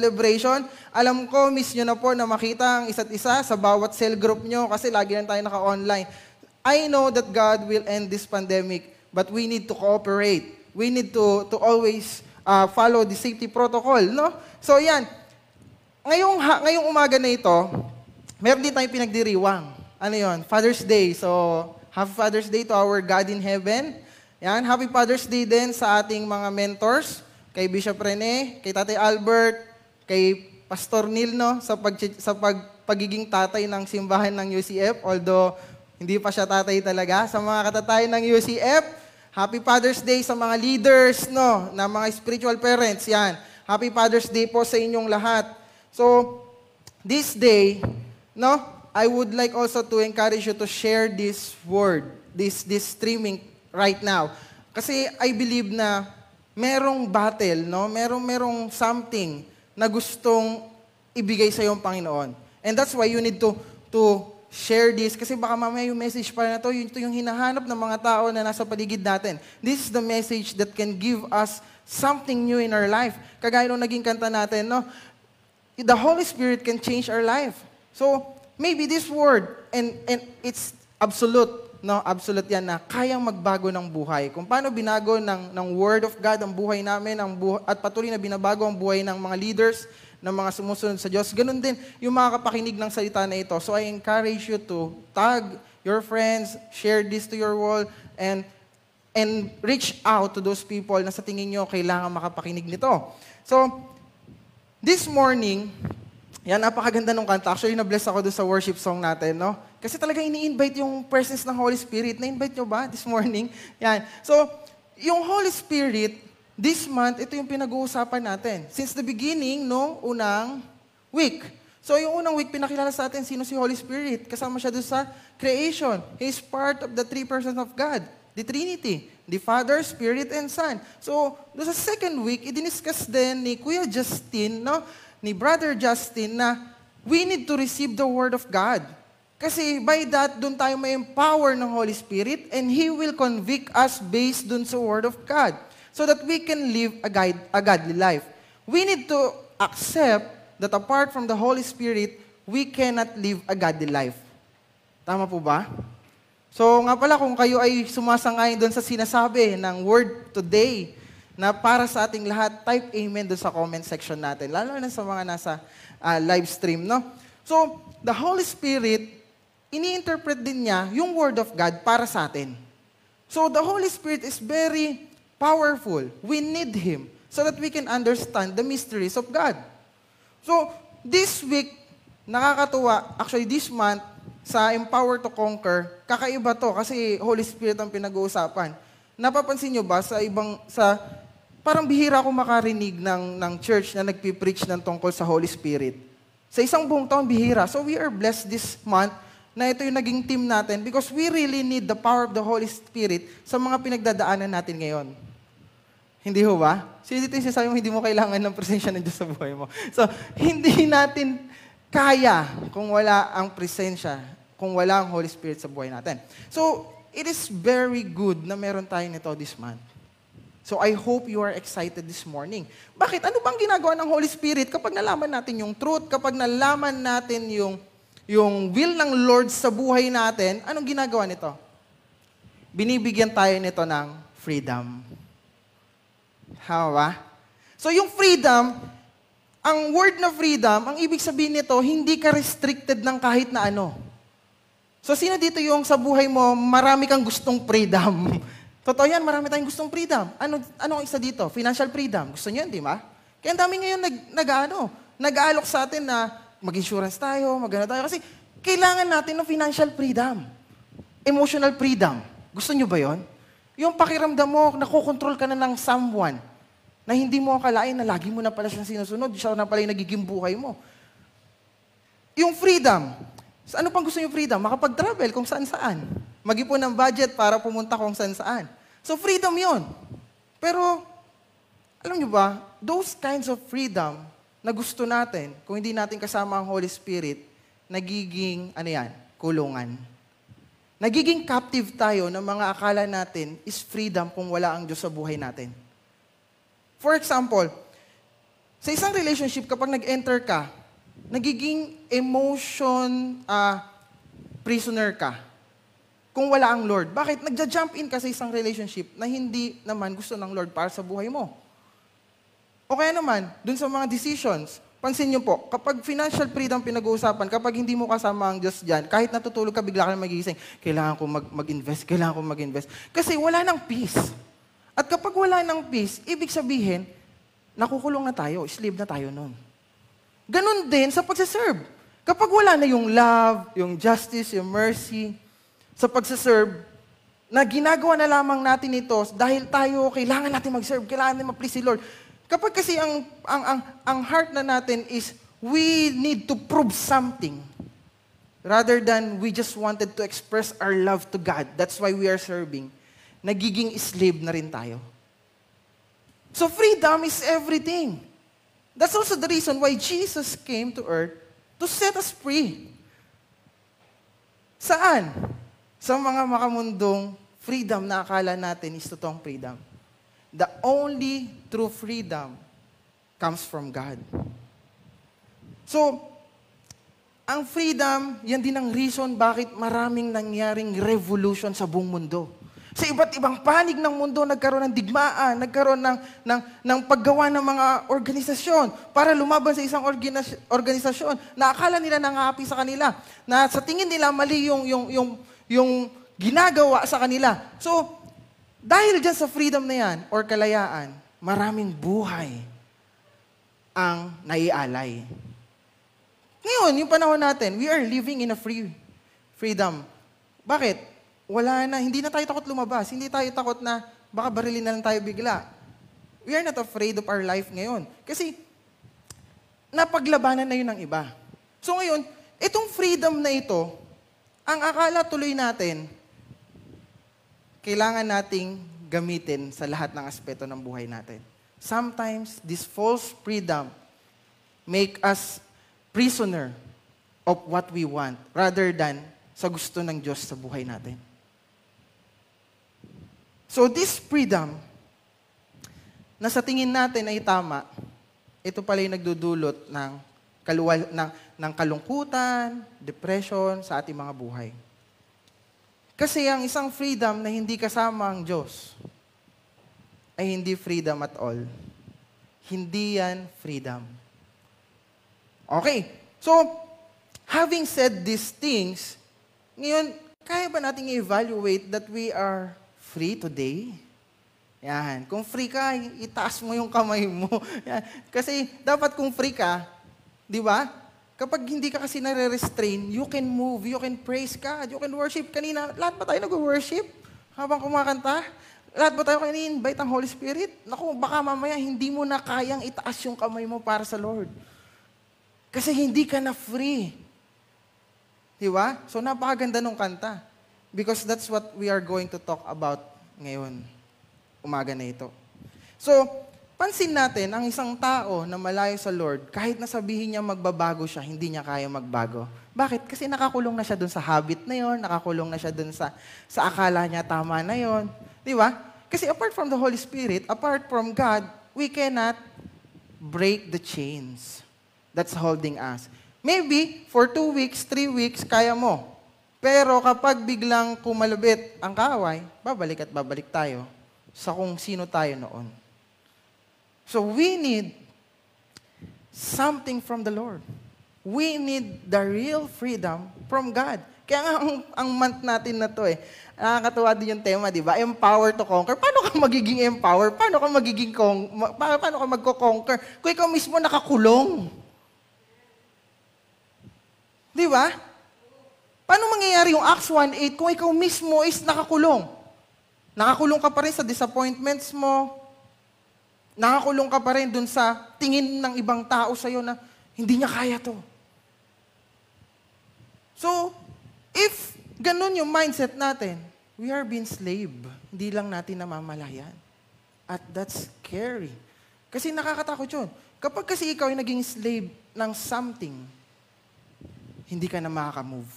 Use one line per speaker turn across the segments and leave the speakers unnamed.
celebration. Alam ko, miss nyo na po na makita ang isa't isa sa bawat cell group nyo kasi lagi lang tayo naka-online. I know that God will end this pandemic, but we need to cooperate. We need to, to always uh, follow the safety protocol, no? So yan, ngayong, ha, ngayong umaga na ito, meron din tayong pinagdiriwang. Ano yon? Father's Day. So, Happy Father's Day to our God in heaven. Yan, Happy Father's Day din sa ating mga mentors, kay Bishop Rene, kay Tatay Albert, kay Pastor Neil no sa pag sa pag, pagiging tatay ng simbahan ng UCF although hindi pa siya tatay talaga sa mga katatay ng UCF. Happy Father's Day sa mga leaders no, na mga spiritual parents yan. Happy Father's Day po sa inyong lahat. So this day, no, I would like also to encourage you to share this word, this this streaming right now. Kasi I believe na merong battle, no? Merong merong something na gustong ibigay sa iyo ang Panginoon. And that's why you need to to share this kasi baka mamaya yung message pa na to, yun ito yung hinahanap ng mga tao na nasa paligid natin. This is the message that can give us something new in our life. Kagaya nung naging kanta natin, no? The Holy Spirit can change our life. So, maybe this word, and, and it's absolute, no, absolute yan na kayang magbago ng buhay. Kung paano binago ng, ng Word of God ang buhay namin ang buhay, at patuloy na binabago ang buhay ng mga leaders, ng mga sumusunod sa Diyos. Ganun din yung mga kapakinig ng salita na ito. So I encourage you to tag your friends, share this to your wall, and and reach out to those people na sa tingin nyo kailangan makapakinig nito. So, this morning, yan, napakaganda ng kanta. Actually, na-bless ako doon sa worship song natin, no? Kasi talaga ini-invite yung presence ng Holy Spirit. Na-invite nyo ba this morning? Yan. So, yung Holy Spirit, this month, ito yung pinag-uusapan natin. Since the beginning, no, unang week. So, yung unang week, pinakilala sa atin sino si Holy Spirit. Kasama siya doon sa creation. He is part of the three persons of God. The Trinity. The Father, Spirit, and Son. So, doon sa second week, idiniscuss din ni Kuya Justin, no, ni Brother Justin, na we need to receive the Word of God. Kasi by that, doon tayo may empower ng Holy Spirit and He will convict us based doon sa Word of God so that we can live a, guide, a godly life. We need to accept that apart from the Holy Spirit, we cannot live a godly life. Tama po ba? So nga pala, kung kayo ay sumasangay doon sa sinasabi ng word today, na para sa ating lahat, type amen doon sa comment section natin. Lalo na sa mga nasa uh, live stream, no? So, the Holy Spirit ini-interpret din niya yung Word of God para sa atin. So the Holy Spirit is very powerful. We need Him so that we can understand the mysteries of God. So this week, nakakatuwa, actually this month, sa Empower to Conquer, kakaiba to kasi Holy Spirit ang pinag-uusapan. Napapansin nyo ba sa ibang, sa, parang bihira ako makarinig ng, ng church na nagpipreach ng tungkol sa Holy Spirit. Sa isang buong taon, bihira. So we are blessed this month na ito yung naging team natin because we really need the power of the Holy Spirit sa mga pinagdadaanan natin ngayon. Hindi ho ba? So, dito yung sinasabi mo, hindi mo kailangan ng presensya ng Diyos sa buhay mo. So, hindi natin kaya kung wala ang presensya, kung wala ang Holy Spirit sa buhay natin. So, it is very good na meron tayo nito this month. So, I hope you are excited this morning. Bakit? Ano bang ginagawa ng Holy Spirit kapag nalaman natin yung truth, kapag nalaman natin yung yung will ng Lord sa buhay natin, anong ginagawa nito? Binibigyan tayo nito ng freedom. Ba? So yung freedom, ang word na freedom, ang ibig sabihin nito, hindi ka restricted ng kahit na ano. So sino dito yung sa buhay mo, marami kang gustong freedom? Totoo yan, marami tayong gustong freedom. Ano, ano ang isa dito? Financial freedom. Gusto niyo yan, di ba? Kaya ang dami ngayon nag, nag, ano, nag-aalok sa atin na mag-insurance tayo, magano tayo. Kasi kailangan natin ng financial freedom. Emotional freedom. Gusto nyo ba yon? Yung pakiramdam mo, nakokontrol ka na ng someone na hindi mo akalain na lagi mo na pala siyang sinusunod, siya na pala yung nagiging buhay mo. Yung freedom. Ano pang gusto yung freedom? Makapag-travel kung saan-saan. Mag-ipon ng budget para pumunta kung saan-saan. So freedom yon. Pero, alam nyo ba, those kinds of freedom na gusto natin, kung hindi natin kasama ang Holy Spirit, nagiging, ano yan, kulungan. Nagiging captive tayo ng mga akala natin is freedom kung wala ang Diyos sa buhay natin. For example, Sa isang relationship, kapag nag-enter ka, nagiging emotion ah, prisoner ka. Kung wala ang Lord. Bakit? Nagja-jump in ka sa isang relationship na hindi naman gusto ng Lord para sa buhay mo. O kaya naman, dun sa mga decisions, pansin niyo po, kapag financial freedom pinag-uusapan, kapag hindi mo kasama ang Diyos dyan, kahit natutulog ka, bigla ka na magising, kailangan ko mag- mag-invest, kailangan ko mag-invest. Kasi wala ng peace. At kapag wala ng peace, ibig sabihin, nakukulong na tayo, slave na tayo nun. Ganon din sa pagsaserve. Kapag wala na yung love, yung justice, yung mercy, sa pagsaserve, na ginagawa na lamang natin ito dahil tayo kailangan natin mag-serve, kailangan natin ma-please si Lord. Kapag kasi ang, ang, ang, ang heart na natin is we need to prove something rather than we just wanted to express our love to God. That's why we are serving. Nagiging slave na rin tayo. So freedom is everything. That's also the reason why Jesus came to earth to set us free. Saan? Sa mga makamundong freedom na akala natin is totoong freedom. The only true freedom comes from God. So, ang freedom, yan din ang reason bakit maraming nangyaring revolution sa buong mundo. Sa iba't ibang panig ng mundo, nagkaroon ng digmaan, nagkaroon ng, ng, ng paggawa ng mga organisasyon para lumaban sa isang organis- organisasyon na akala nila nangapi sa kanila, na sa tingin nila mali yung, yung, yung, yung ginagawa sa kanila. So, dahil dyan sa freedom na yan, or kalayaan, maraming buhay ang naialay. Ngayon, yung panahon natin, we are living in a free freedom. Bakit? Wala na, hindi na tayo takot lumabas. Hindi tayo takot na baka barilin na lang tayo bigla. We are not afraid of our life ngayon. Kasi, napaglabanan na yun ng iba. So ngayon, itong freedom na ito, ang akala tuloy natin, kailangan nating gamitin sa lahat ng aspeto ng buhay natin. Sometimes, this false freedom make us prisoner of what we want rather than sa gusto ng Diyos sa buhay natin. So this freedom, na sa tingin natin ay tama, ito pala yung nagdudulot ng, kaluwal, ng, ng kalungkutan, depression sa ating mga buhay. Kasi ang isang freedom na hindi kasama ang Diyos ay hindi freedom at all. Hindi yan freedom. Okay. So, having said these things, ngayon, kaya ba nating i-evaluate that we are free today? Yan. Kung free ka, itaas mo yung kamay mo. Yan. Kasi dapat kung free ka, di ba? Kapag hindi ka kasi nare-restrain, you can move, you can praise God, you can worship. Kanina, lahat ba tayo nag-worship habang kumakanta? Lahat ba tayo kanina invite ang Holy Spirit? Naku, baka mamaya hindi mo na kayang itaas yung kamay mo para sa Lord. Kasi hindi ka na free. Di ba? So napakaganda nung kanta. Because that's what we are going to talk about ngayon, umaga na ito. So, pansin natin, ang isang tao na malayo sa Lord, kahit nasabihin niya magbabago siya, hindi niya kaya magbago. Bakit? Kasi nakakulong na siya dun sa habit na yon, nakakulong na siya dun sa, sa akala niya tama na yon. Di ba? Kasi apart from the Holy Spirit, apart from God, we cannot break the chains that's holding us. Maybe, for two weeks, three weeks, kaya mo. Pero kapag biglang kumalabit ang kaaway, babalik at babalik tayo sa kung sino tayo noon. So we need something from the Lord. We need the real freedom from God. Kaya nga ang, ang month natin na to eh, nakakatuwa din yung tema, di ba? Empower to conquer. Paano ka magiging empower? Paano ka magiging con- paano, paano ka magko-conquer? Kung ikaw mismo nakakulong. Di ba? Paano mangyayari yung Acts 1.8 kung ikaw mismo is nakakulong? Nakakulong ka pa rin sa disappointments mo. Nakakulong ka pa rin dun sa tingin ng ibang tao sa'yo na hindi niya kaya to. So, if ganun yung mindset natin, we are being slave. Hindi lang natin namamalayan. At that's scary. Kasi nakakatakot yun. Kapag kasi ikaw ay naging slave ng something, hindi ka na makaka-move.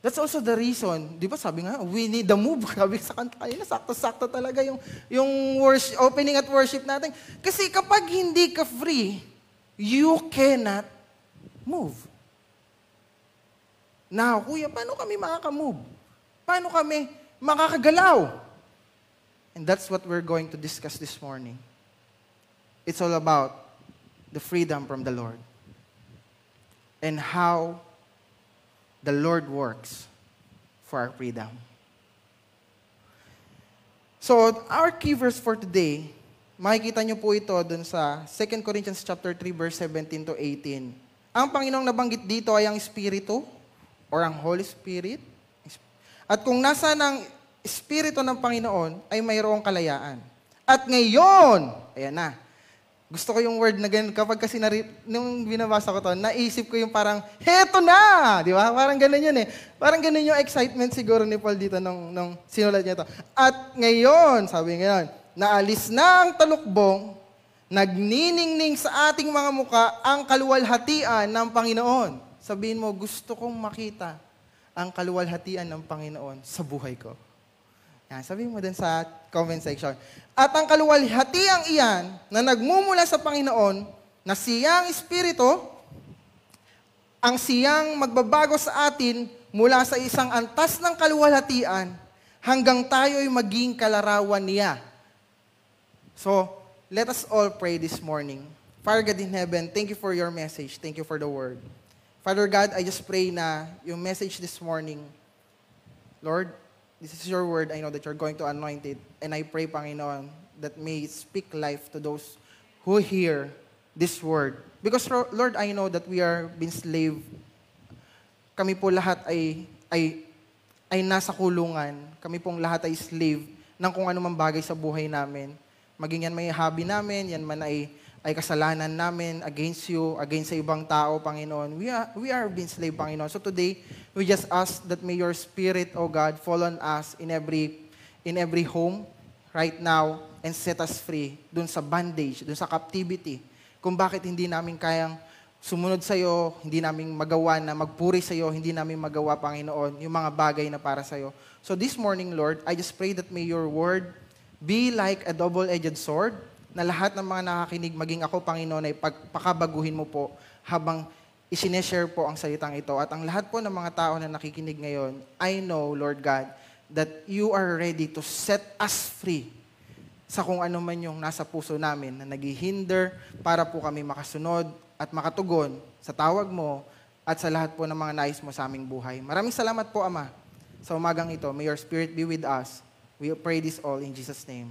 That's also the reason, di ba sabi nga, we need the move. Sabi sa kanta kanina, sakto-sakto talaga yung, yung worship, opening at worship natin. Kasi kapag hindi ka free, you cannot move. Now, kuya, paano kami makaka-move? Paano kami makakagalaw? And that's what we're going to discuss this morning. It's all about the freedom from the Lord and how the Lord works for our freedom. So, our key verse for today, makikita nyo po ito dun sa 2 Corinthians chapter 3 verse 17 to 18. Ang Panginoong nabanggit dito ay ang Espiritu or ang Holy Spirit. At kung nasa ng Espiritu ng Panginoon ay mayroong kalayaan. At ngayon, ayan na, gusto ko yung word na ganun. Kapag kasi nari, nung binabasa ko to, naisip ko yung parang, heto na! Di ba? Parang ganun yun eh. Parang ganun yung excitement siguro ni Paul dito nung, nung sinulat niya to. At ngayon, sabi ngayon, naalis na ang talukbong, nagniningning sa ating mga muka ang kaluwalhatian ng Panginoon. Sabihin mo, gusto kong makita ang kaluwalhatian ng Panginoon sa buhay ko. Yan, sabihin mo din sa comment section. At ang kaluwalhatiang iyan na nagmumula sa Panginoon na siyang Espiritu, ang siyang magbabago sa atin mula sa isang antas ng kaluwalhatian hanggang tayo'y maging kalarawan niya. So, let us all pray this morning. Father God in heaven, thank you for your message. Thank you for the word. Father God, I just pray na yung message this morning, Lord, this is your word. I know that you're going to anoint it. And I pray, Panginoon, that may speak life to those who hear this word. Because, Lord, I know that we are being slave. Kami po lahat ay, ay, ay nasa kulungan. Kami pong lahat ay slave ng kung anumang bagay sa buhay namin. Maging yan may hobby namin, yan man ay ay kasalanan namin against you, against sa ibang tao, Panginoon. We are, we are being slave, Panginoon. So today, we just ask that may your Spirit, O God, fall on us in every, in every home right now and set us free dun sa bondage, dun sa captivity. Kung bakit hindi namin kayang sumunod sa iyo, hindi namin magawa na magpuri sa iyo, hindi namin magawa, Panginoon, yung mga bagay na para sa iyo. So this morning, Lord, I just pray that may your word be like a double-edged sword na lahat ng mga nakakinig, maging ako, Panginoon, ay pagpakabaguhin mo po habang isineshare po ang salitang ito. At ang lahat po ng mga tao na nakikinig ngayon, I know, Lord God, that you are ready to set us free sa kung ano man yung nasa puso namin na naghihinder para po kami makasunod at makatugon sa tawag mo at sa lahat po ng mga nais mo sa aming buhay. Maraming salamat po, Ama, sa umagang ito. May your spirit be with us. We pray this all in Jesus' name.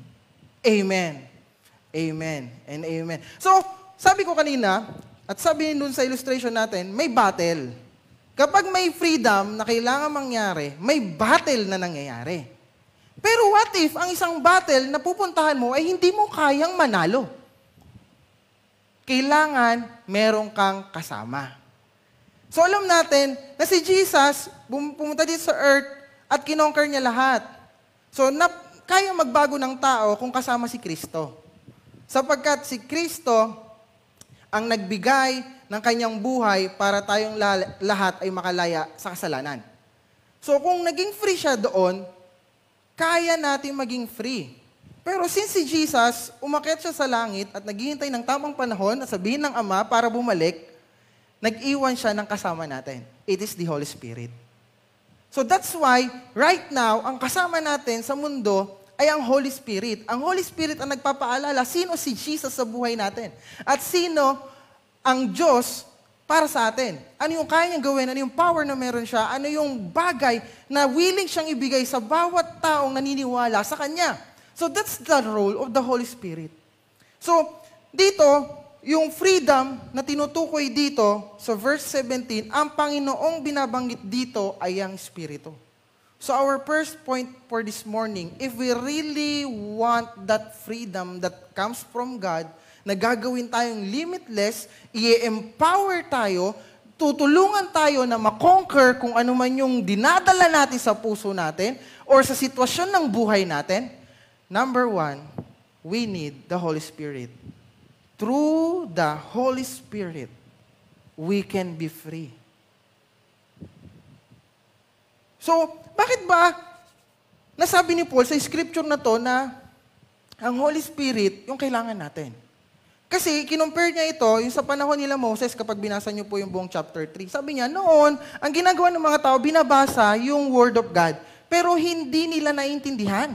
Amen. Amen and amen. So, sabi ko kanina, at sabi dun sa illustration natin, may battle. Kapag may freedom na kailangan mangyari, may battle na nangyayari. Pero what if ang isang battle na pupuntahan mo ay hindi mo kayang manalo? Kailangan meron kang kasama. So alam natin na si Jesus pumunta dito sa earth at kinonquer niya lahat. So na, kaya magbago ng tao kung kasama si Kristo. Sapagkat si Kristo ang nagbigay ng kanyang buhay para tayong lahat ay makalaya sa kasalanan. So kung naging free siya doon, kaya natin maging free. Pero since si Jesus, umakyat siya sa langit at naghihintay ng tamang panahon at sabihin ng Ama para bumalik, nag-iwan siya ng kasama natin. It is the Holy Spirit. So that's why, right now, ang kasama natin sa mundo ay ang Holy Spirit. Ang Holy Spirit ang nagpapaalala sino si Jesus sa buhay natin. At sino ang Diyos para sa atin. Ano yung kaya niyang gawin, ano yung power na meron siya, ano yung bagay na willing siyang ibigay sa bawat taong naniniwala sa Kanya. So that's the role of the Holy Spirit. So, dito, yung freedom na tinutukoy dito sa verse 17, ang Panginoong binabanggit dito ay ang Espiritu. So our first point for this morning, if we really want that freedom that comes from God, na gagawin tayong limitless, i-empower tayo, tutulungan tayo na makonquer kung ano man yung dinadala natin sa puso natin or sa sitwasyon ng buhay natin, number one, we need the Holy Spirit. Through the Holy Spirit, we can be free. So, bakit ba nasabi ni Paul sa scripture na to na ang Holy Spirit yung kailangan natin? Kasi kinumpare niya ito, yung sa panahon nila Moses, kapag binasa niyo po yung buong chapter 3, sabi niya, noon, ang ginagawa ng mga tao, binabasa yung Word of God, pero hindi nila naintindihan.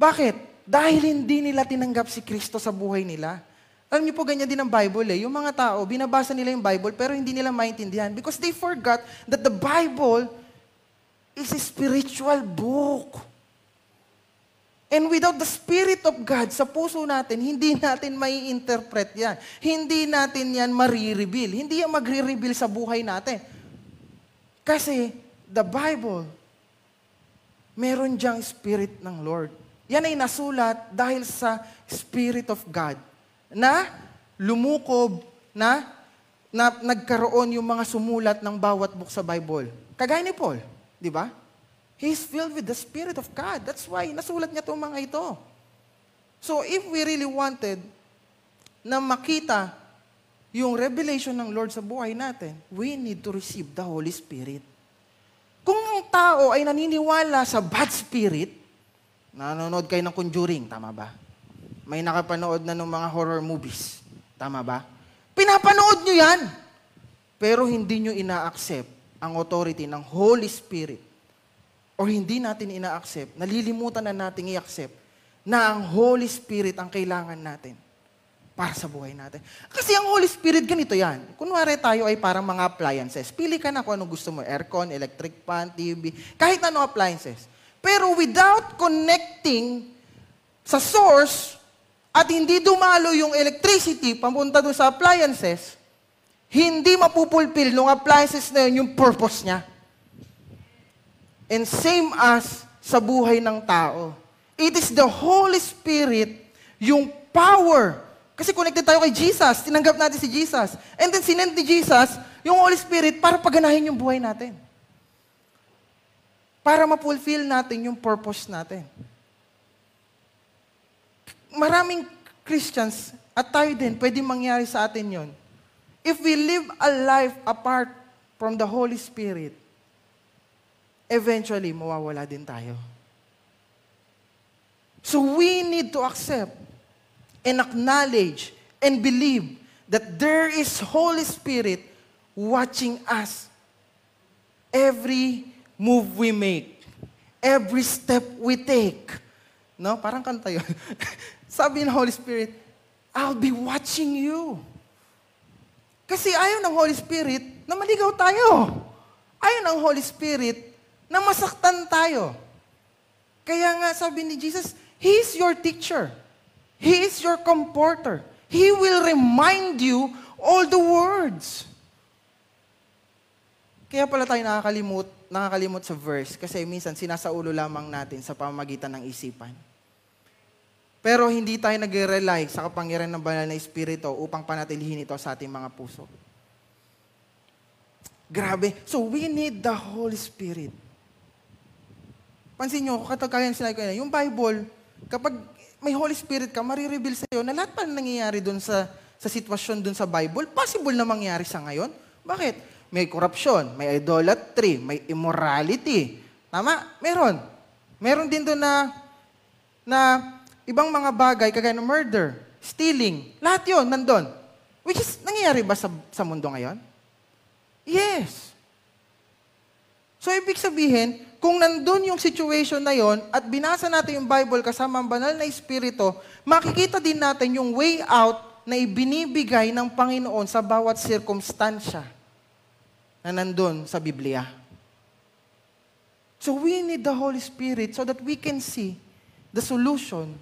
Bakit? Dahil hindi nila tinanggap si Kristo sa buhay nila. Alam niyo po, ganyan din ang Bible eh. Yung mga tao, binabasa nila yung Bible, pero hindi nila maintindihan because they forgot that the Bible is a spiritual book. And without the Spirit of God sa puso natin, hindi natin mai interpret yan. Hindi natin yan marireveal. Hindi yan magre-reveal sa buhay natin. Kasi the Bible, meron diyang Spirit ng Lord. Yan ay nasulat dahil sa Spirit of God na lumukob na, na nagkaroon yung mga sumulat ng bawat book sa Bible. Kagaya ni Paul, di ba? He's filled with the Spirit of God. That's why nasulat niya itong mga ito. So if we really wanted na makita yung revelation ng Lord sa buhay natin, we need to receive the Holy Spirit. Kung ang tao ay naniniwala sa bad spirit, nanonood kayo ng conjuring, tama ba? May nakapanood na ng mga horror movies, tama ba? Pinapanood nyo yan! Pero hindi nyo ina-accept ang authority ng Holy Spirit or hindi natin ina-accept, nalilimutan na natin i-accept na ang Holy Spirit ang kailangan natin para sa buhay natin. Kasi ang Holy Spirit, ganito yan. Kunwari tayo ay parang mga appliances. Pili ka na kung anong gusto mo. Aircon, electric fan, TV, kahit ano appliances. Pero without connecting sa source at hindi dumalo yung electricity pamunta doon sa appliances, hindi mapupulfill ng appliances na yun yung purpose niya. And same as sa buhay ng tao. It is the Holy Spirit, yung power. Kasi connected tayo kay Jesus. Tinanggap natin si Jesus. And then sinend ni Jesus, yung Holy Spirit, para paganahin yung buhay natin. Para ma-fulfill natin yung purpose natin. Maraming Christians, at tayo din, pwede mangyari sa atin yon. If we live a life apart from the Holy Spirit, eventually mawawala din tayo. So we need to accept and acknowledge and believe that there is Holy Spirit watching us every move we make, every step we take. No? Parang kanta yun. Sabi ng Holy Spirit, I'll be watching you. Kasi ayaw ng Holy Spirit na maligaw tayo. Ayaw ng Holy Spirit na masaktan tayo. Kaya nga sabi ni Jesus, He is your teacher. He is your comforter. He will remind you all the words. Kaya pala tayo nakakalimut, nakakalimot sa verse kasi minsan sinasaulo lamang natin sa pamamagitan ng isipan. Pero hindi tayo nag-rely sa kapangyarihan ng banal na Espiritu upang panatilihin ito sa ating mga puso. Grabe. So we need the Holy Spirit. Pansin nyo, katagayan sinabi ko na, yung Bible, kapag may Holy Spirit ka, marireveal sa iyo na lahat pa nangyayari doon sa, sa sitwasyon doon sa Bible, possible na mangyari sa ngayon. Bakit? May corruption, may idolatry, may immorality. Tama? Meron. Meron din doon na, na ibang mga bagay, kagaya ng murder, stealing, lahat yon nandun. Which is, nangyayari ba sa, sa mundo ngayon? Yes. So, ibig sabihin, kung nandun yung situation na yon at binasa natin yung Bible kasama ang banal na Espiritu, makikita din natin yung way out na ibinibigay ng Panginoon sa bawat sirkumstansya na nandun sa Biblia. So we need the Holy Spirit so that we can see the solution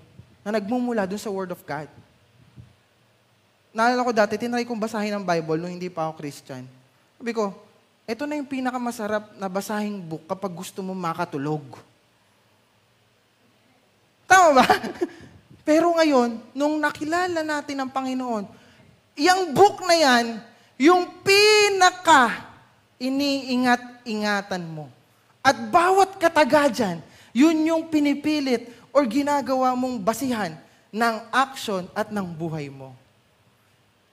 na nagmumula dun sa Word of God. Naalala ko dati, tinry kong basahin ang Bible nung hindi pa ako Christian. Sabi ko, ito na yung pinakamasarap na basahing book kapag gusto mo makatulog. Tama ba? Pero ngayon, nung nakilala natin ang Panginoon, yung book na yan, yung pinaka iniingat-ingatan mo. At bawat kataga dyan, yun yung pinipilit or ginagawa mong basihan ng action at ng buhay mo.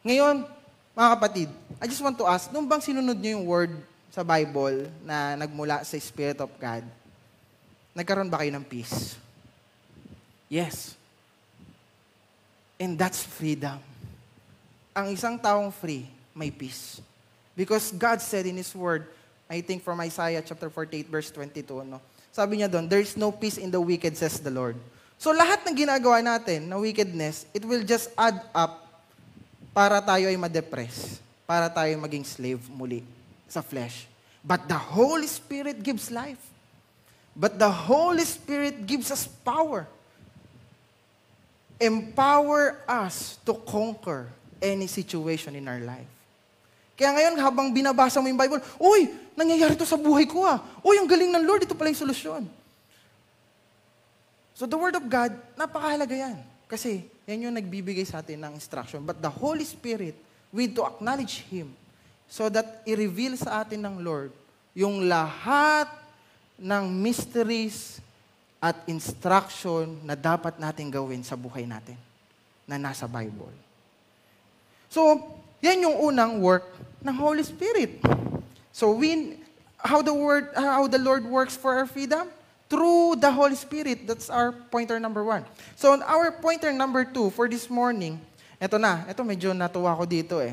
Ngayon, mga kapatid, I just want to ask, nung bang sinunod niyo yung word sa Bible na nagmula sa Spirit of God, nagkaroon ba kayo ng peace? Yes. And that's freedom. Ang isang taong free, may peace. Because God said in His Word, I think from Isaiah chapter 48 verse 22, no? Sabi niya doon, there is no peace in the wicked, says the Lord. So lahat ng ginagawa natin na wickedness, it will just add up para tayo ay ma-depress, para tayo maging slave muli sa flesh. But the Holy Spirit gives life. But the Holy Spirit gives us power. Empower us to conquer any situation in our life. Kaya ngayon, habang binabasa mo yung Bible, Uy, nangyayari to sa buhay ko ah. Uy, ang galing ng Lord, ito pala yung solusyon. So the Word of God, napakahalaga yan. Kasi yan yung nagbibigay sa atin ng instruction. But the Holy Spirit, we to acknowledge Him so that i-reveal sa atin ng Lord yung lahat ng mysteries at instruction na dapat natin gawin sa buhay natin na nasa Bible. So, yan yung unang work ng Holy Spirit. So, we, how the word, how the Lord works for our freedom? Through the Holy Spirit. That's our pointer number one. So, our pointer number two for this morning, eto na, eto medyo natuwa ko dito eh.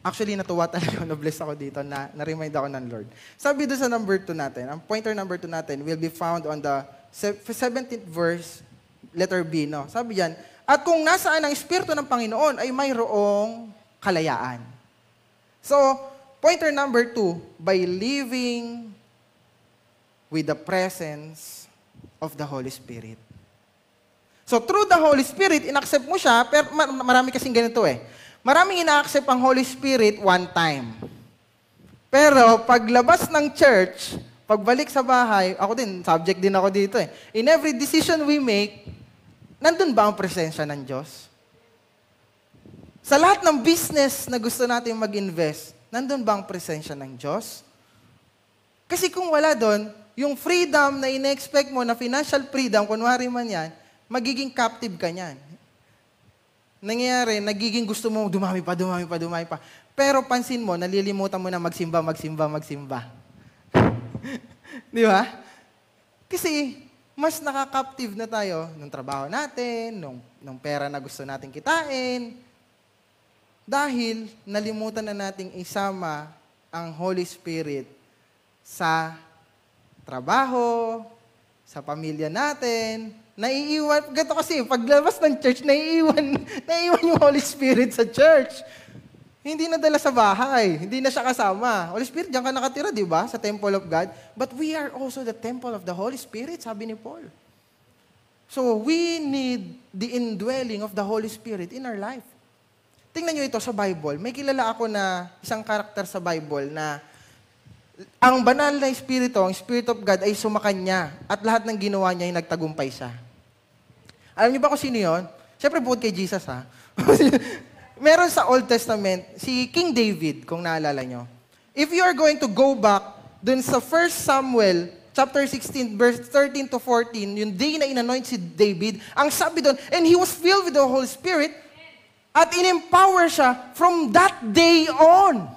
Actually, natuwa talaga, na-bless ako dito na na-remind ako ng Lord. Sabi doon sa number 2 natin, ang pointer number 2 natin will be found on the 17th verse, letter B, no? Sabi diyan, at kung nasaan ang Espiritu ng Panginoon, ay mayroong kalayaan. So, pointer number 2, by living with the presence of the Holy Spirit. So, through the Holy Spirit, inaccept mo siya, pero marami kasing ganito eh Maraming ina-accept ang Holy Spirit one time. Pero paglabas ng church, pagbalik sa bahay, ako din, subject din ako dito eh. In every decision we make, nandun ba ang presensya ng Diyos? Sa lahat ng business na gusto natin mag-invest, nandun ba ang presensya ng Diyos? Kasi kung wala doon, yung freedom na ina-expect mo na financial freedom, kunwari man yan, magiging captive ka niyan nangyayari, nagiging gusto mo dumami pa, dumami pa, dumami pa. Pero pansin mo, nalilimutan mo na magsimba, magsimba, magsimba. Di ba? Kasi mas nakaka-captive na tayo ng trabaho natin, nung, nung pera na gusto natin kitain, dahil nalimutan na nating isama ang Holy Spirit sa trabaho, sa pamilya natin, Naiiwan, ganito kasi, paglabas ng church, naiiwan, naiiwan yung Holy Spirit sa church. Hindi na dala sa bahay. Hindi na siya kasama. Holy Spirit, diyan ka nakatira, di ba? Sa temple of God. But we are also the temple of the Holy Spirit, sabi ni Paul. So, we need the indwelling of the Holy Spirit in our life. Tingnan nyo ito sa Bible. May kilala ako na isang karakter sa Bible na ang banal na Espiritu, ang Spirit of God, ay sumakanya at lahat ng ginawa niya ay nagtagumpay siya. Alam niyo ba kung sino yun? Siyempre, bukod kay Jesus, ha? Meron sa Old Testament, si King David, kung naalala nyo. If you are going to go back dun sa 1 Samuel, chapter 16, verse 13 to 14, yung day na inanoint si David, ang sabi doon, and he was filled with the Holy Spirit, at in-empower siya from that day on.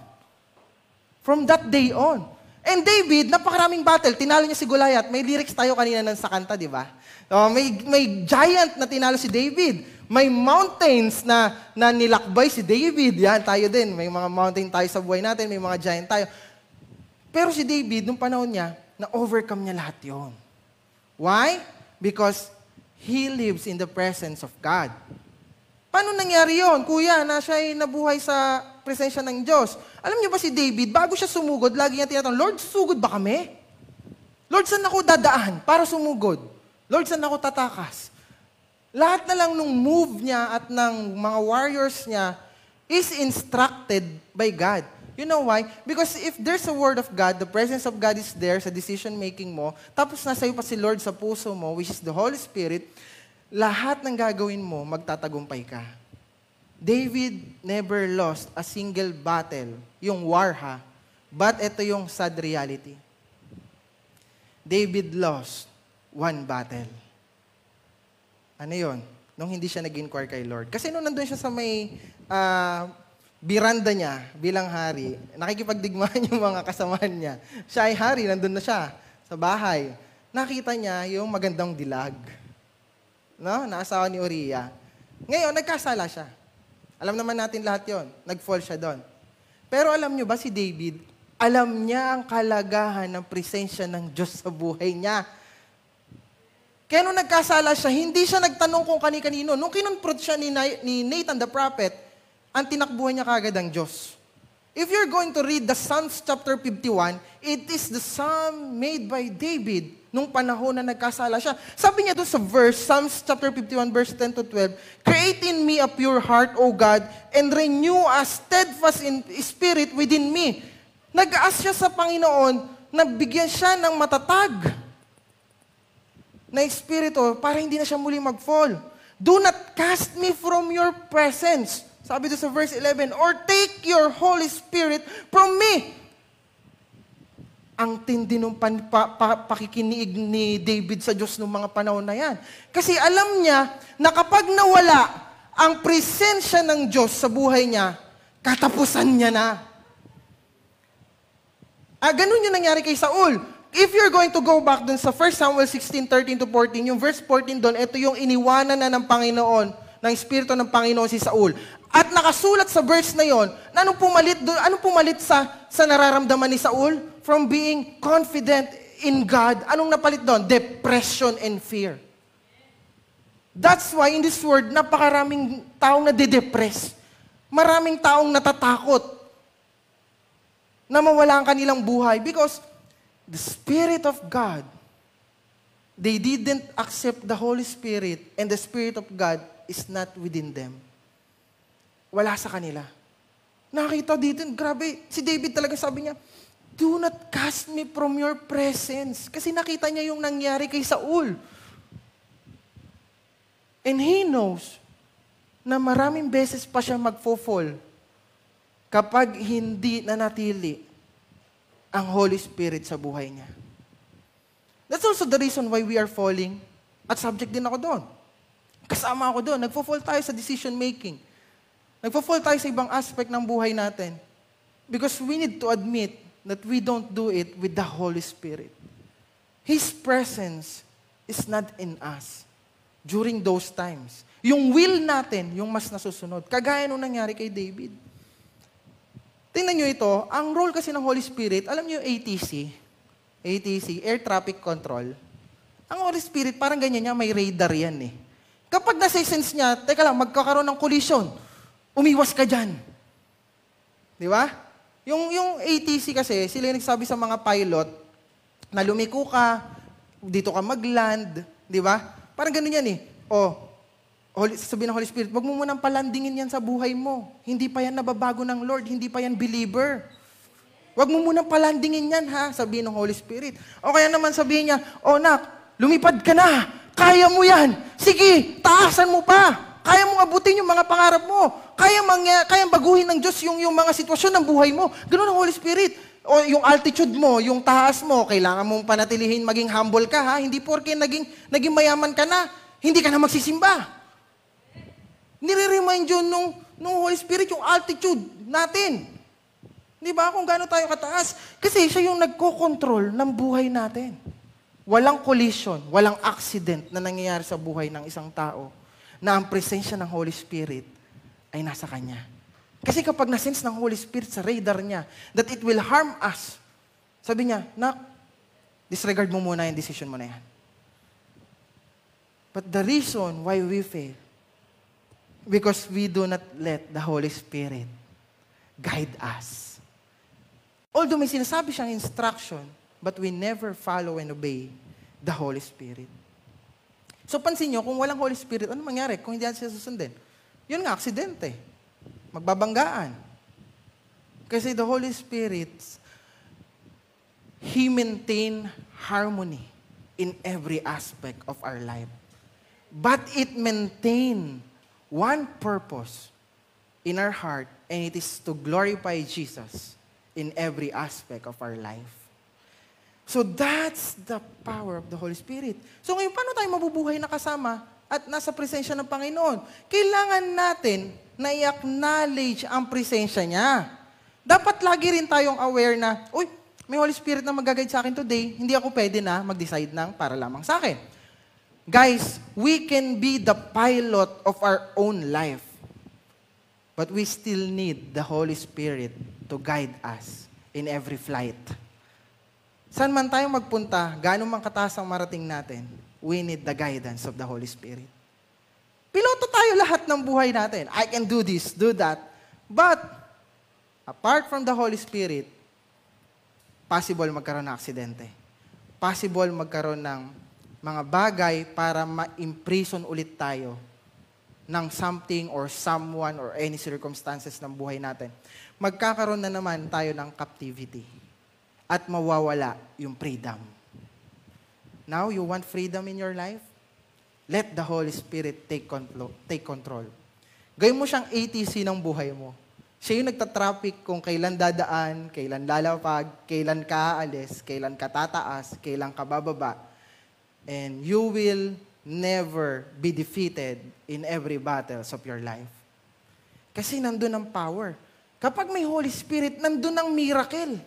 From that day on. And David, napakaraming battle. Tinalo niya si Goliath. May lyrics tayo kanina ng sa kanta, di ba? Oh, may, may giant na tinalo si David. May mountains na, na nilakbay si David. Yan, tayo din. May mga mountain tayo sa buhay natin. May mga giant tayo. Pero si David, nung panahon niya, na-overcome niya lahat yon. Why? Because he lives in the presence of God. Paano nangyari yon? Kuya, na siya ay nabuhay sa presensya ng Diyos. Alam niyo ba si David, bago siya sumugod, lagi niya tinatanong, Lord, sugod ba kami? Lord, saan ako dadaan para sumugod? Lord, saan ako tatakas? Lahat na lang nung move niya at ng mga warriors niya is instructed by God. You know why? Because if there's a word of God, the presence of God is there sa decision making mo, tapos nasa iyo pa si Lord sa puso mo, which is the Holy Spirit, lahat ng gagawin mo, magtatagumpay ka. David never lost a single battle. Yung war ha. But ito yung sad reality. David lost one battle. Ano yon? Nung hindi siya nag-inquire kay Lord. Kasi nung nandun siya sa may uh, biranda niya bilang hari, nakikipagdigmaan yung mga kasamahan niya. Siya ay hari, nandun na siya sa bahay. Nakita niya yung magandang dilag. No? Naasawa ni Uriah. Ngayon, nagkasala siya. Alam naman natin lahat yon. Nag-fall siya doon. Pero alam niyo ba si David, alam niya ang kalagahan ng presensya ng Diyos sa buhay niya. Kaya nung nagkasala siya, hindi siya nagtanong kung kani-kanino. Nung kinonfront siya ni, ni Nathan the prophet, ang tinakbuhan niya kagad ang Diyos. If you're going to read the Psalms chapter 51, it is the psalm made by David nung panahon na nagkasala siya. Sabi niya doon sa verse, Psalms chapter 51, verse 10 to 12, Create in me a pure heart, O God, and renew a steadfast in spirit within me. Nag-aas siya sa Panginoon na bigyan siya ng matatag na espiritu para hindi na siya muli mag-fall. Do not cast me from your presence. Sabi doon sa verse 11, or take your Holy Spirit from me. Ang tindi ng pan, pa, pa, pakikiniig ni David sa Diyos noong mga panahon na yan. Kasi alam niya na kapag nawala ang presensya ng Diyos sa buhay niya, katapusan niya na. Ah, ganun yung nangyari kay Saul. If you're going to go back dun sa 1 Samuel 16, 13 to 14, yung verse 14 doon, ito yung iniwanan na ng Panginoon, ng Espiritu ng Panginoon si Saul. At nakasulat sa verse na yon, na anong pumalit, doon, anong pumalit sa, sa nararamdaman ni Saul? From being confident in God, anong napalit doon? Depression and fear. That's why in this word, napakaraming taong nade-depress. Maraming taong natatakot na mawala ang kanilang buhay because the Spirit of God, they didn't accept the Holy Spirit and the Spirit of God is not within them wala sa kanila. Nakita dito, grabe, si David talaga sabi niya, Do not cast me from your presence. Kasi nakita niya yung nangyari kay Saul. And he knows na maraming beses pa siya magfo-fall kapag hindi nanatili ang Holy Spirit sa buhay niya. That's also the reason why we are falling. At subject din ako doon. Kasama ako doon. Nagfo-fall tayo sa decision making. Nagpo-fall tayo sa ibang aspect ng buhay natin. Because we need to admit that we don't do it with the Holy Spirit. His presence is not in us during those times. Yung will natin, yung mas nasusunod. Kagaya nung nangyari kay David. Tingnan nyo ito, ang role kasi ng Holy Spirit, alam nyo ATC, ATC, Air Traffic Control, ang Holy Spirit, parang ganyan niya, may radar yan eh. Kapag nasa-sense niya, teka lang, magkakaroon ng collision, Umiwas ka dyan. Di ba? Yung, yung ATC kasi, sila yung nagsabi sa mga pilot na lumiko ka, dito ka mag-land, di ba? Parang ganun yan eh. O, Holy, sabihin ng Holy Spirit, wag mo munang palandingin yan sa buhay mo. Hindi pa yan nababago ng Lord, hindi pa yan believer. Wag mo munang palandingin yan ha, sabihin ng Holy Spirit. O kaya naman sabihin niya, O nak, lumipad ka na, kaya mo yan. Sige, taasan mo pa. Kaya mong abutin yung mga pangarap mo. Kaya, mangya, kaya baguhin ng Diyos yung, yung mga sitwasyon ng buhay mo. Ganun ang Holy Spirit. O yung altitude mo, yung taas mo, kailangan mong panatilihin maging humble ka ha. Hindi porke naging, naging mayaman ka na, hindi ka na magsisimba. Nire-remind yun nung, nung Holy Spirit yung altitude natin. Di ba? Kung gaano tayo kataas. Kasi siya yung nagko-control ng buhay natin. Walang collision, walang accident na nangyayari sa buhay ng isang tao na ang presensya ng Holy Spirit ay nasa Kanya. Kasi kapag nasense ng Holy Spirit sa radar niya that it will harm us, sabi niya, na disregard mo muna yung decision mo na yan. But the reason why we fail, because we do not let the Holy Spirit guide us. Although may sinasabi siyang instruction, but we never follow and obey the Holy Spirit. So pansin nyo, kung walang Holy Spirit, ano mangyari kung hindi natin siya susundin? Yun nga, aksidente. Magbabanggaan. Kasi the Holy Spirit, He maintain harmony in every aspect of our life. But it maintain one purpose in our heart, and it is to glorify Jesus in every aspect of our life. So that's the power of the Holy Spirit. So ngayon, paano tayo mabubuhay na kasama at nasa presensya ng Panginoon. Kailangan natin na i-acknowledge ang presensya niya. Dapat lagi rin tayong aware na, uy, may Holy Spirit na mag-guide sa akin today, hindi ako pwede na mag-decide ng para lamang sa akin. Guys, we can be the pilot of our own life. But we still need the Holy Spirit to guide us in every flight. Saan man tayo magpunta, gaano man kataas ang marating natin, we need the guidance of the Holy Spirit. Piloto tayo lahat ng buhay natin. I can do this, do that. But, apart from the Holy Spirit, possible magkaroon ng aksidente. Possible magkaroon ng mga bagay para ma-imprison ulit tayo ng something or someone or any circumstances ng buhay natin. Magkakaroon na naman tayo ng captivity at mawawala yung freedom. Now, you want freedom in your life? Let the Holy Spirit take control. Take control. Gawin mo siyang ATC ng buhay mo. Siya yung nagtatraffic kung kailan dadaan, kailan lalapag, kailan ka aalis, kailan ka tataas, kailan ka bababa. And you will never be defeated in every battles of your life. Kasi nandun ang power. Kapag may Holy Spirit, nandun ang miracle.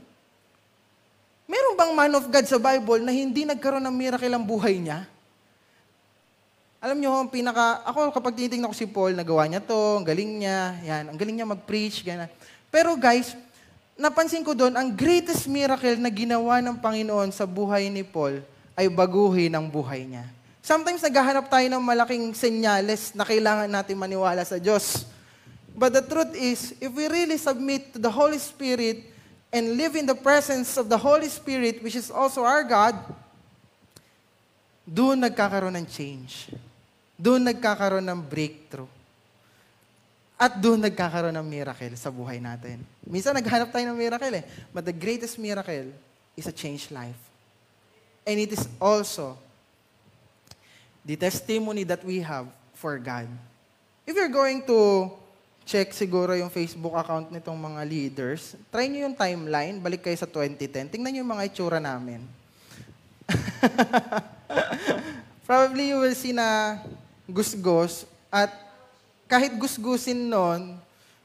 Meron bang man of God sa Bible na hindi nagkaroon ng miracle ang buhay niya? Alam niyo, ang pinaka, ako kapag tinitingnan ko si Paul, nagawa niya to, ang galing niya, yan, ang galing niya mag-preach, ganyan. Pero guys, napansin ko doon, ang greatest miracle na ginawa ng Panginoon sa buhay ni Paul ay baguhin ang buhay niya. Sometimes naghahanap tayo ng malaking senyales na kailangan natin maniwala sa Diyos. But the truth is, if we really submit to the Holy Spirit and live in the presence of the Holy Spirit, which is also our God, doon nagkakaroon ng change. Doon nagkakaroon ng breakthrough. At doon nagkakaroon ng miracle sa buhay natin. Minsan naghanap tayo ng miracle eh. But the greatest miracle is a changed life. And it is also the testimony that we have for God. If you're going to check siguro yung Facebook account nitong mga leaders, try nyo yung timeline, balik kayo sa 2010, tingnan nyo yung mga itsura namin. Probably you will see na gusgos at kahit gusgusin nun,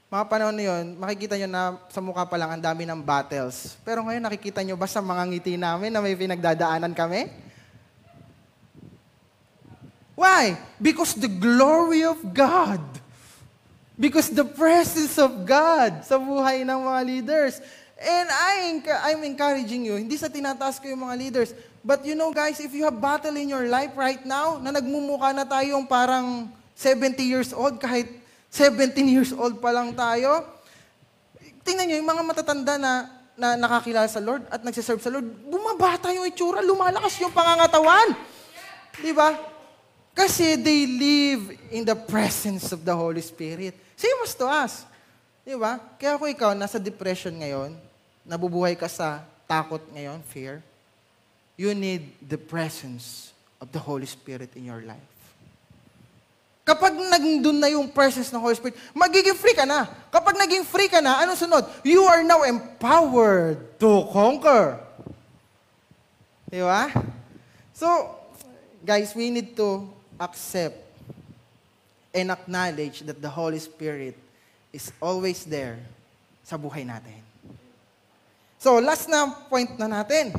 mga panahon na yun, makikita nyo na sa mukha pa lang ang dami ng battles. Pero ngayon nakikita nyo ba sa mga ngiti namin na may pinagdadaanan kami? Why? Because the glory of God. Because the presence of God sa buhay ng mga leaders. And I, I'm encouraging you, hindi sa tinataas ko yung mga leaders, but you know guys, if you have battle in your life right now, na nagmumukha na tayong parang 70 years old, kahit 17 years old pa lang tayo, tingnan nyo, yung mga matatanda na, na nakakilala sa Lord at nagsiserve sa Lord, bumabata yung itsura, lumalakas yung pangangatawan. Di ba? Kasi they live in the presence of the Holy Spirit. Same as to us. Di ba? Kaya kung ikaw nasa depression ngayon, nabubuhay ka sa takot ngayon, fear, you need the presence of the Holy Spirit in your life. Kapag nandun na yung presence ng Holy Spirit, magiging free ka na. Kapag naging free ka na, ano sunod? You are now empowered to conquer. Di ba? So, guys, we need to accept and acknowledge that the Holy Spirit is always there sa buhay natin. So, last na point na natin.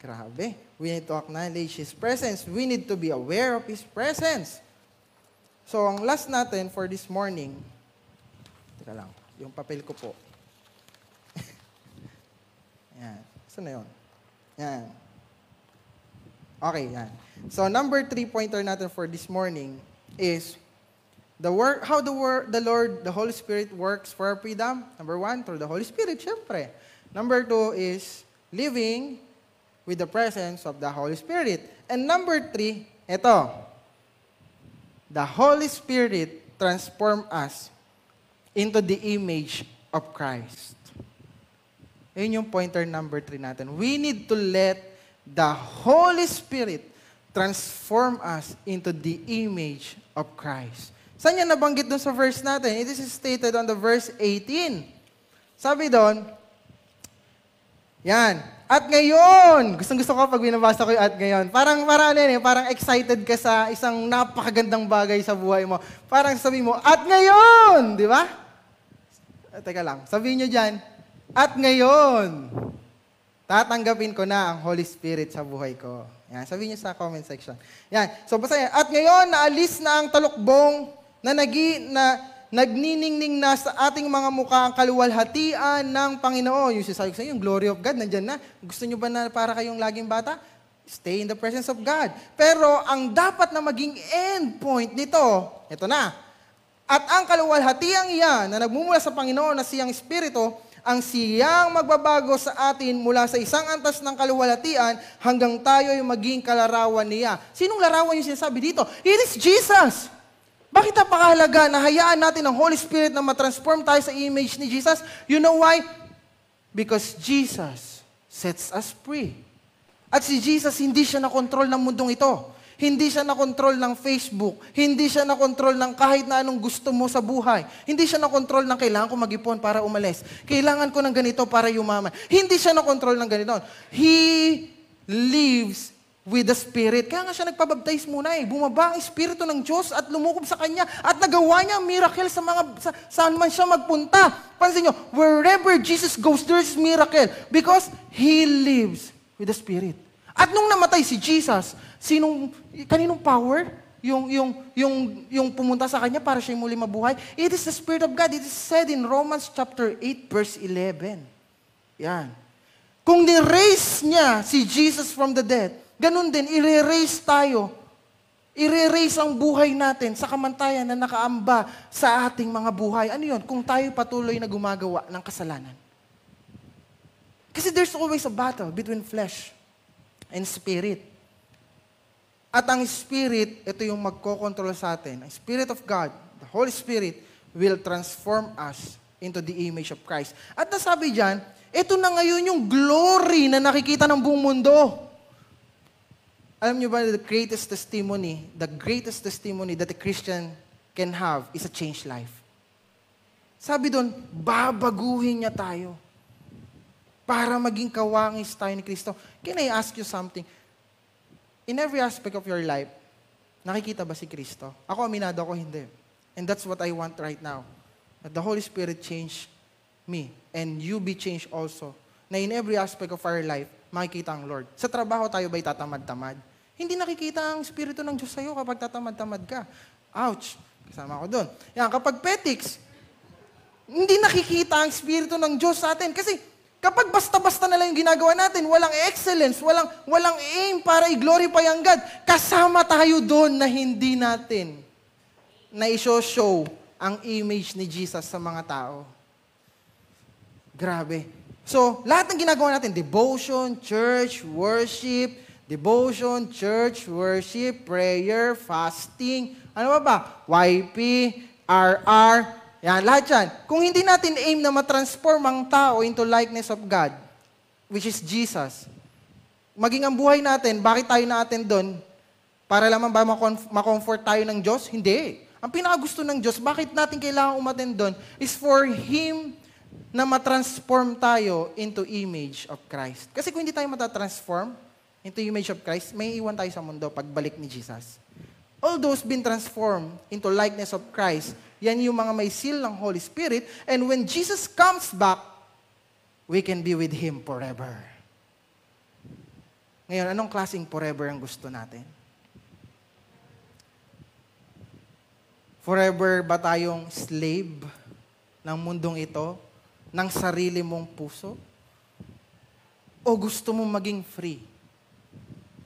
Grabe. We need to acknowledge His presence. We need to be aware of His presence. So, ang last natin for this morning, teka lang, yung papel ko po. yan. Saan na yun? Yan. Okay, yan. So, number three pointer natin for this morning is the work, how the, wor- the Lord, the Holy Spirit works for our freedom. Number one, through the Holy Spirit, syempre. Number two is living with the presence of the Holy Spirit. And number three, ito, the Holy Spirit transform us into the image of Christ. Yun yung pointer number three natin. We need to let the Holy Spirit transform us into the image of Christ. Saan yan nabanggit dun sa verse natin? It is stated on the verse 18. Sabi doon, yan, At ngayon, gustong gusto ko pag binabasa ko yung at ngayon. Parang, parang ano eh, parang excited ka sa isang napakagandang bagay sa buhay mo. Parang sabi mo, at ngayon! Di ba? Eh, teka lang, sabihin nyo dyan, at ngayon, tatanggapin ko na ang Holy Spirit sa buhay ko. Yan, sabihin nyo sa comment section. Yan, so basta yan. At ngayon, naalis na ang talukbong na, nagi, na nagniningning na sa ating mga mukha ang kaluwalhatian ng Panginoon. Yung sasabi ko sa inyo, yung glory of God, nandyan na. Gusto nyo ba na para kayong laging bata? Stay in the presence of God. Pero ang dapat na maging end point nito, ito na. At ang kaluwalhatiang iyan na nagmumula sa Panginoon na siyang Espiritu, ang siyang magbabago sa atin mula sa isang antas ng kaluwalhatian hanggang tayo ay maging kalarawan niya. Sinong larawan yung sinasabi dito? It is Jesus! Bakit napakahalaga na hayaan natin ang Holy Spirit na matransform tayo sa image ni Jesus? You know why? Because Jesus sets us free. At si Jesus, hindi siya na control ng mundong ito. Hindi siya na control ng Facebook. Hindi siya na control ng kahit na anong gusto mo sa buhay. Hindi siya na control ng kailangan ko mag-ipon para umalis. Kailangan ko ng ganito para yumaman. Hindi siya na control ng ganito. He lives with the Spirit. Kaya nga siya nagpabaptize muna eh. Bumaba ang Espiritu ng Diyos at lumukob sa Kanya at nagawa niya ang miracle sa mga, sa, saan man siya magpunta. Pansin nyo, wherever Jesus goes, there's miracle because He lives with the Spirit. At nung namatay si Jesus, sinong, kaninong power? Yung, yung, yung, yung pumunta sa Kanya para siya muli mabuhay? It is the Spirit of God. It is said in Romans chapter 8 verse 11. Yan. Kung ni-raise niya si Jesus from the dead, Ganon din, i-raise tayo. I-raise ang buhay natin sa kamantayan na nakaamba sa ating mga buhay. Ano yun? Kung tayo patuloy na gumagawa ng kasalanan. Kasi there's always a battle between flesh and spirit. At ang spirit, ito yung magkocontrol sa atin. Ang spirit of God, the Holy Spirit, will transform us into the image of Christ. At nasabi dyan, ito na ngayon yung glory na nakikita ng buong mundo. Alam niyo ba, the greatest testimony, the greatest testimony that a Christian can have is a changed life. Sabi doon, babaguhin niya tayo para maging kawangis tayo ni Kristo. Can I ask you something? In every aspect of your life, nakikita ba si Kristo? Ako, aminado ako, hindi. And that's what I want right now. That the Holy Spirit change me and you be changed also. Na in every aspect of our life, makikita ang Lord. Sa trabaho tayo ba'y tatamad-tamad? Hindi nakikita ang Espiritu ng Diyos sa'yo kapag tatamad-tamad ka. Ouch! Kasama ko doon. Yan, kapag petics, hindi nakikita ang Espiritu ng Diyos sa atin. Kasi kapag basta-basta na lang yung ginagawa natin, walang excellence, walang, walang aim para i-glorify ang God, kasama tayo doon na hindi natin na i-show ang image ni Jesus sa mga tao. Grabe. So, lahat ng ginagawa natin, devotion, church, worship, devotion, church, worship, prayer, fasting, ano ba ba? YP, RR, yan, lahat yan. Kung hindi natin aim na matransform ang tao into likeness of God, which is Jesus, maging ang buhay natin, bakit tayo natin doon? Para lamang ba makomfort tayo ng Diyos? Hindi. Ang pinakagusto ng Diyos, bakit natin kailangan umaten doon, is for Him na matransform tayo into image of Christ. Kasi kung hindi tayo matatransform into image of Christ, may iwan tayo sa mundo pagbalik ni Jesus. All those been transformed into likeness of Christ, yan yung mga may seal ng Holy Spirit. And when Jesus comes back, we can be with Him forever. Ngayon, anong klaseng forever ang gusto natin? Forever ba tayong slave ng mundong ito? Ng sarili mong puso? O gusto mo maging free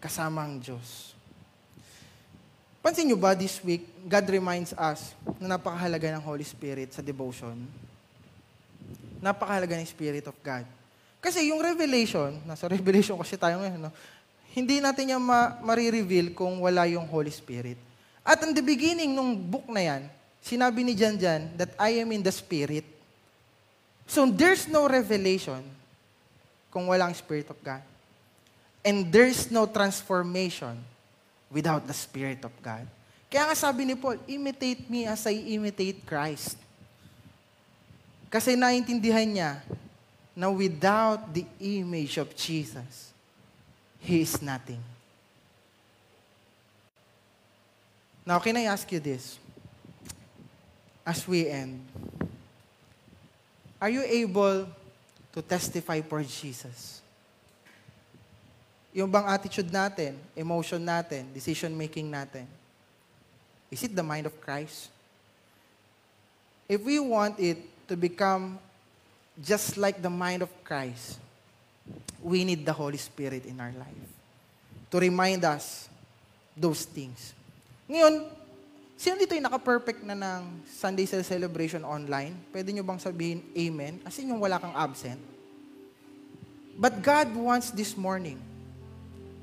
kasama ang Diyos? Pansin nyo ba this week, God reminds us na napakahalaga ng Holy Spirit sa devotion. Napakahalaga ng Spirit of God. Kasi yung revelation, nasa revelation kasi tayo ngayon, no? hindi natin niya ma- marireveal kung wala yung Holy Spirit. At in the beginning ng book na yan, sinabi ni Jan Jan that I am in the Spirit. So there's no revelation kung walang Spirit of God. And there's no transformation without the Spirit of God. Kaya nga sabi ni Paul, imitate me as I imitate Christ. Kasi naintindihan niya na without the image of Jesus, He is nothing. Now, can I ask you this? As we end, are you able to testify for Jesus? Yung bang attitude natin, emotion natin, decision making natin, is it the mind of Christ? If we want it to become just like the mind of Christ, we need the Holy Spirit in our life to remind us those things. Ngayon, sino dito yung naka-perfect na ng Sunday Cell Celebration online? Pwede nyo bang sabihin amen? As in yung wala kang absent. But God wants this morning,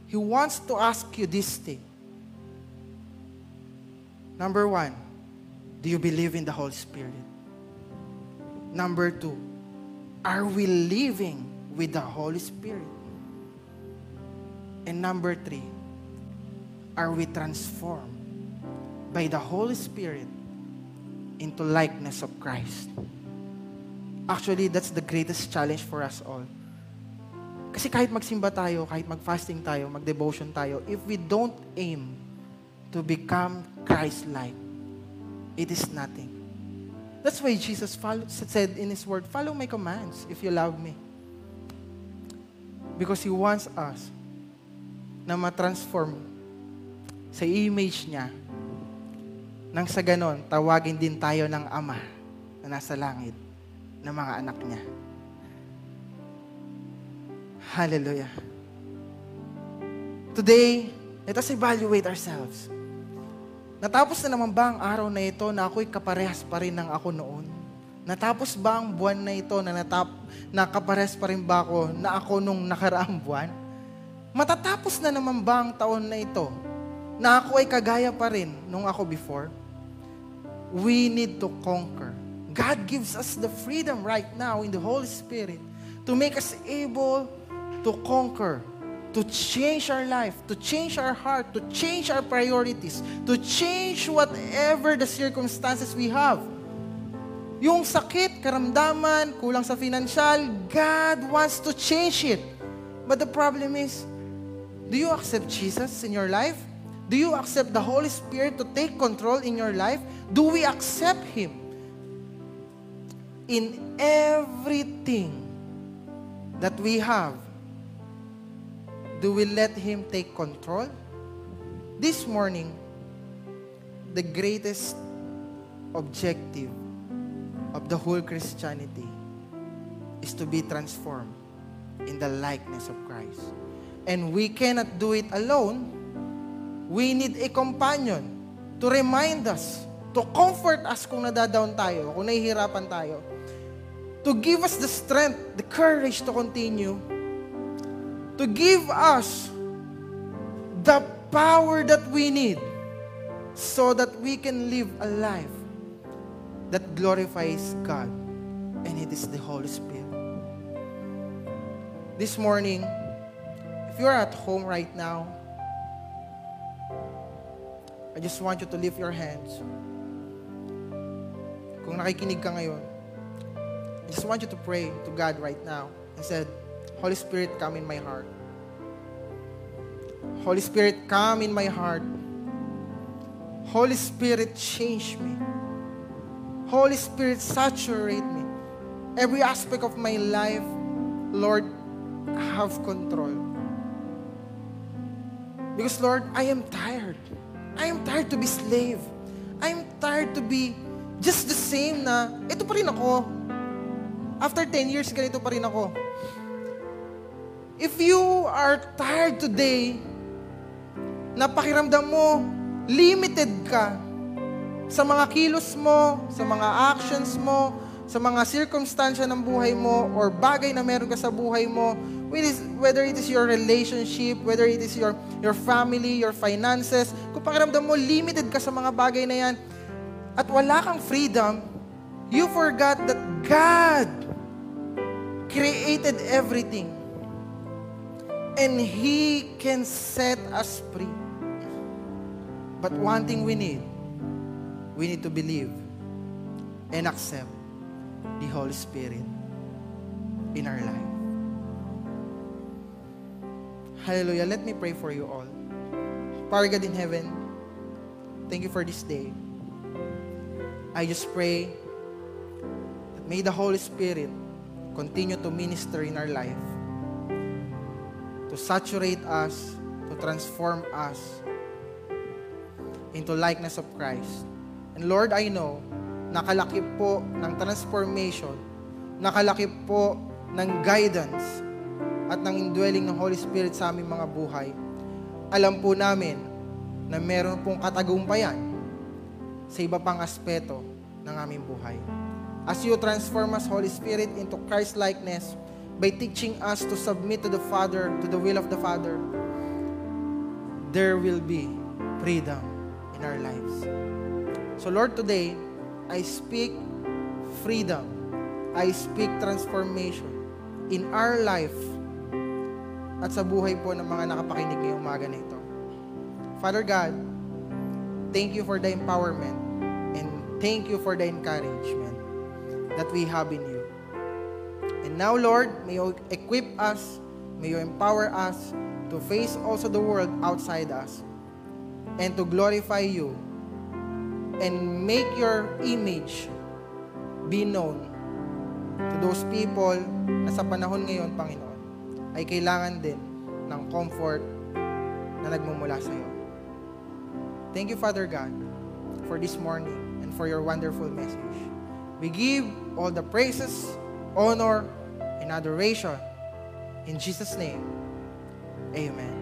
He wants to ask you this thing. Number one, do you believe in the Holy Spirit? Number two, are we living with the Holy Spirit? And number three, are we transformed by the Holy Spirit into likeness of Christ? Actually, that's the greatest challenge for us all. Kasi kahit magsimba tayo, kahit mag-fasting tayo, mag-devotion tayo, if we don't aim to become Christ-like, it is nothing. That's why Jesus follow, said in His Word, follow my commands if you love me. Because He wants us na matransform sa image niya nang sa ganon, tawagin din tayo ng Ama na nasa langit ng mga anak niya. Hallelujah. Today, let us evaluate ourselves. Natapos na naman ba ang araw na ito na ako'y kaparehas pa rin ng ako noon? Natapos ba ang buwan na ito na natap, nakaparehas pa rin ba ako na ako nung nakaraang buwan? Matatapos na naman ba ang taon na ito na ako ay kagaya pa rin nung ako before? We need to conquer. God gives us the freedom right now in the Holy Spirit to make us able to conquer, to change our life, to change our heart, to change our priorities, to change whatever the circumstances we have. Yung sakit, karamdaman, kulang sa financial, God wants to change it. But the problem is, do you accept Jesus in your life? Do you accept the Holy Spirit to take control in your life? Do we accept Him in everything that we have? Do we let Him take control? This morning, the greatest objective of the whole Christianity is to be transformed in the likeness of Christ. And we cannot do it alone. We need a companion to remind us, to comfort us kung nadadown tayo, kung nahihirapan tayo, to give us the strength, the courage to continue, to give us the power that we need so that we can live a life that glorifies God. And it is the Holy Spirit. This morning, if you're at home right now, I just want you to lift your hands. Kung nakikinig ka ngayon, I just want you to pray to God right now I said, Holy Spirit, come in my heart. Holy Spirit, come in my heart. Holy Spirit, change me. Holy Spirit, saturate me. Every aspect of my life, Lord, have control. Because, Lord, I am tired. I am tired to be slave. I am tired to be just the same na, ito pa rin ako. After 10 years, ganito pa rin ako. If you are tired today, napakiramdam mo, limited ka sa mga kilos mo, sa mga actions mo, sa mga circumstansya ng buhay mo, or bagay na meron ka sa buhay mo, whether it is your relationship, whether it is your, your family, your finances, pakiramdam mo, limited ka sa mga bagay na yan, at wala kang freedom, you forgot that God created everything and He can set us free. But one thing we need, we need to believe and accept the Holy Spirit. in our life. Hallelujah. Let me pray for you all. Father God in heaven, thank you for this day. I just pray that may the Holy Spirit continue to minister in our life, to saturate us, to transform us into likeness of Christ. And Lord, I know, nakalaki po ng transformation, nakalaki po ng guidance at ng indwelling ng Holy Spirit sa aming mga buhay. Alam po namin na meron pong katagumpayan sa iba pang aspeto ng aming buhay. As you transform us, Holy Spirit, into Christ-likeness by teaching us to submit to the Father, to the will of the Father, there will be freedom in our lives. So Lord, today, I speak freedom. I speak transformation in our life at sa buhay po ng mga nakapakinig ngayong umaga na ito. Father God, thank you for the empowerment and thank you for the encouragement that we have in you. And now, Lord, may you equip us, may you empower us to face also the world outside us and to glorify you and make your image be known to those people na sa panahon ngayon, Panginoon, ay kailangan din ng comfort na nagmumula sa iyo. Thank you, Father God, for this morning and for your wonderful message. We give all the praises, honor, and adoration in Jesus' name. Amen.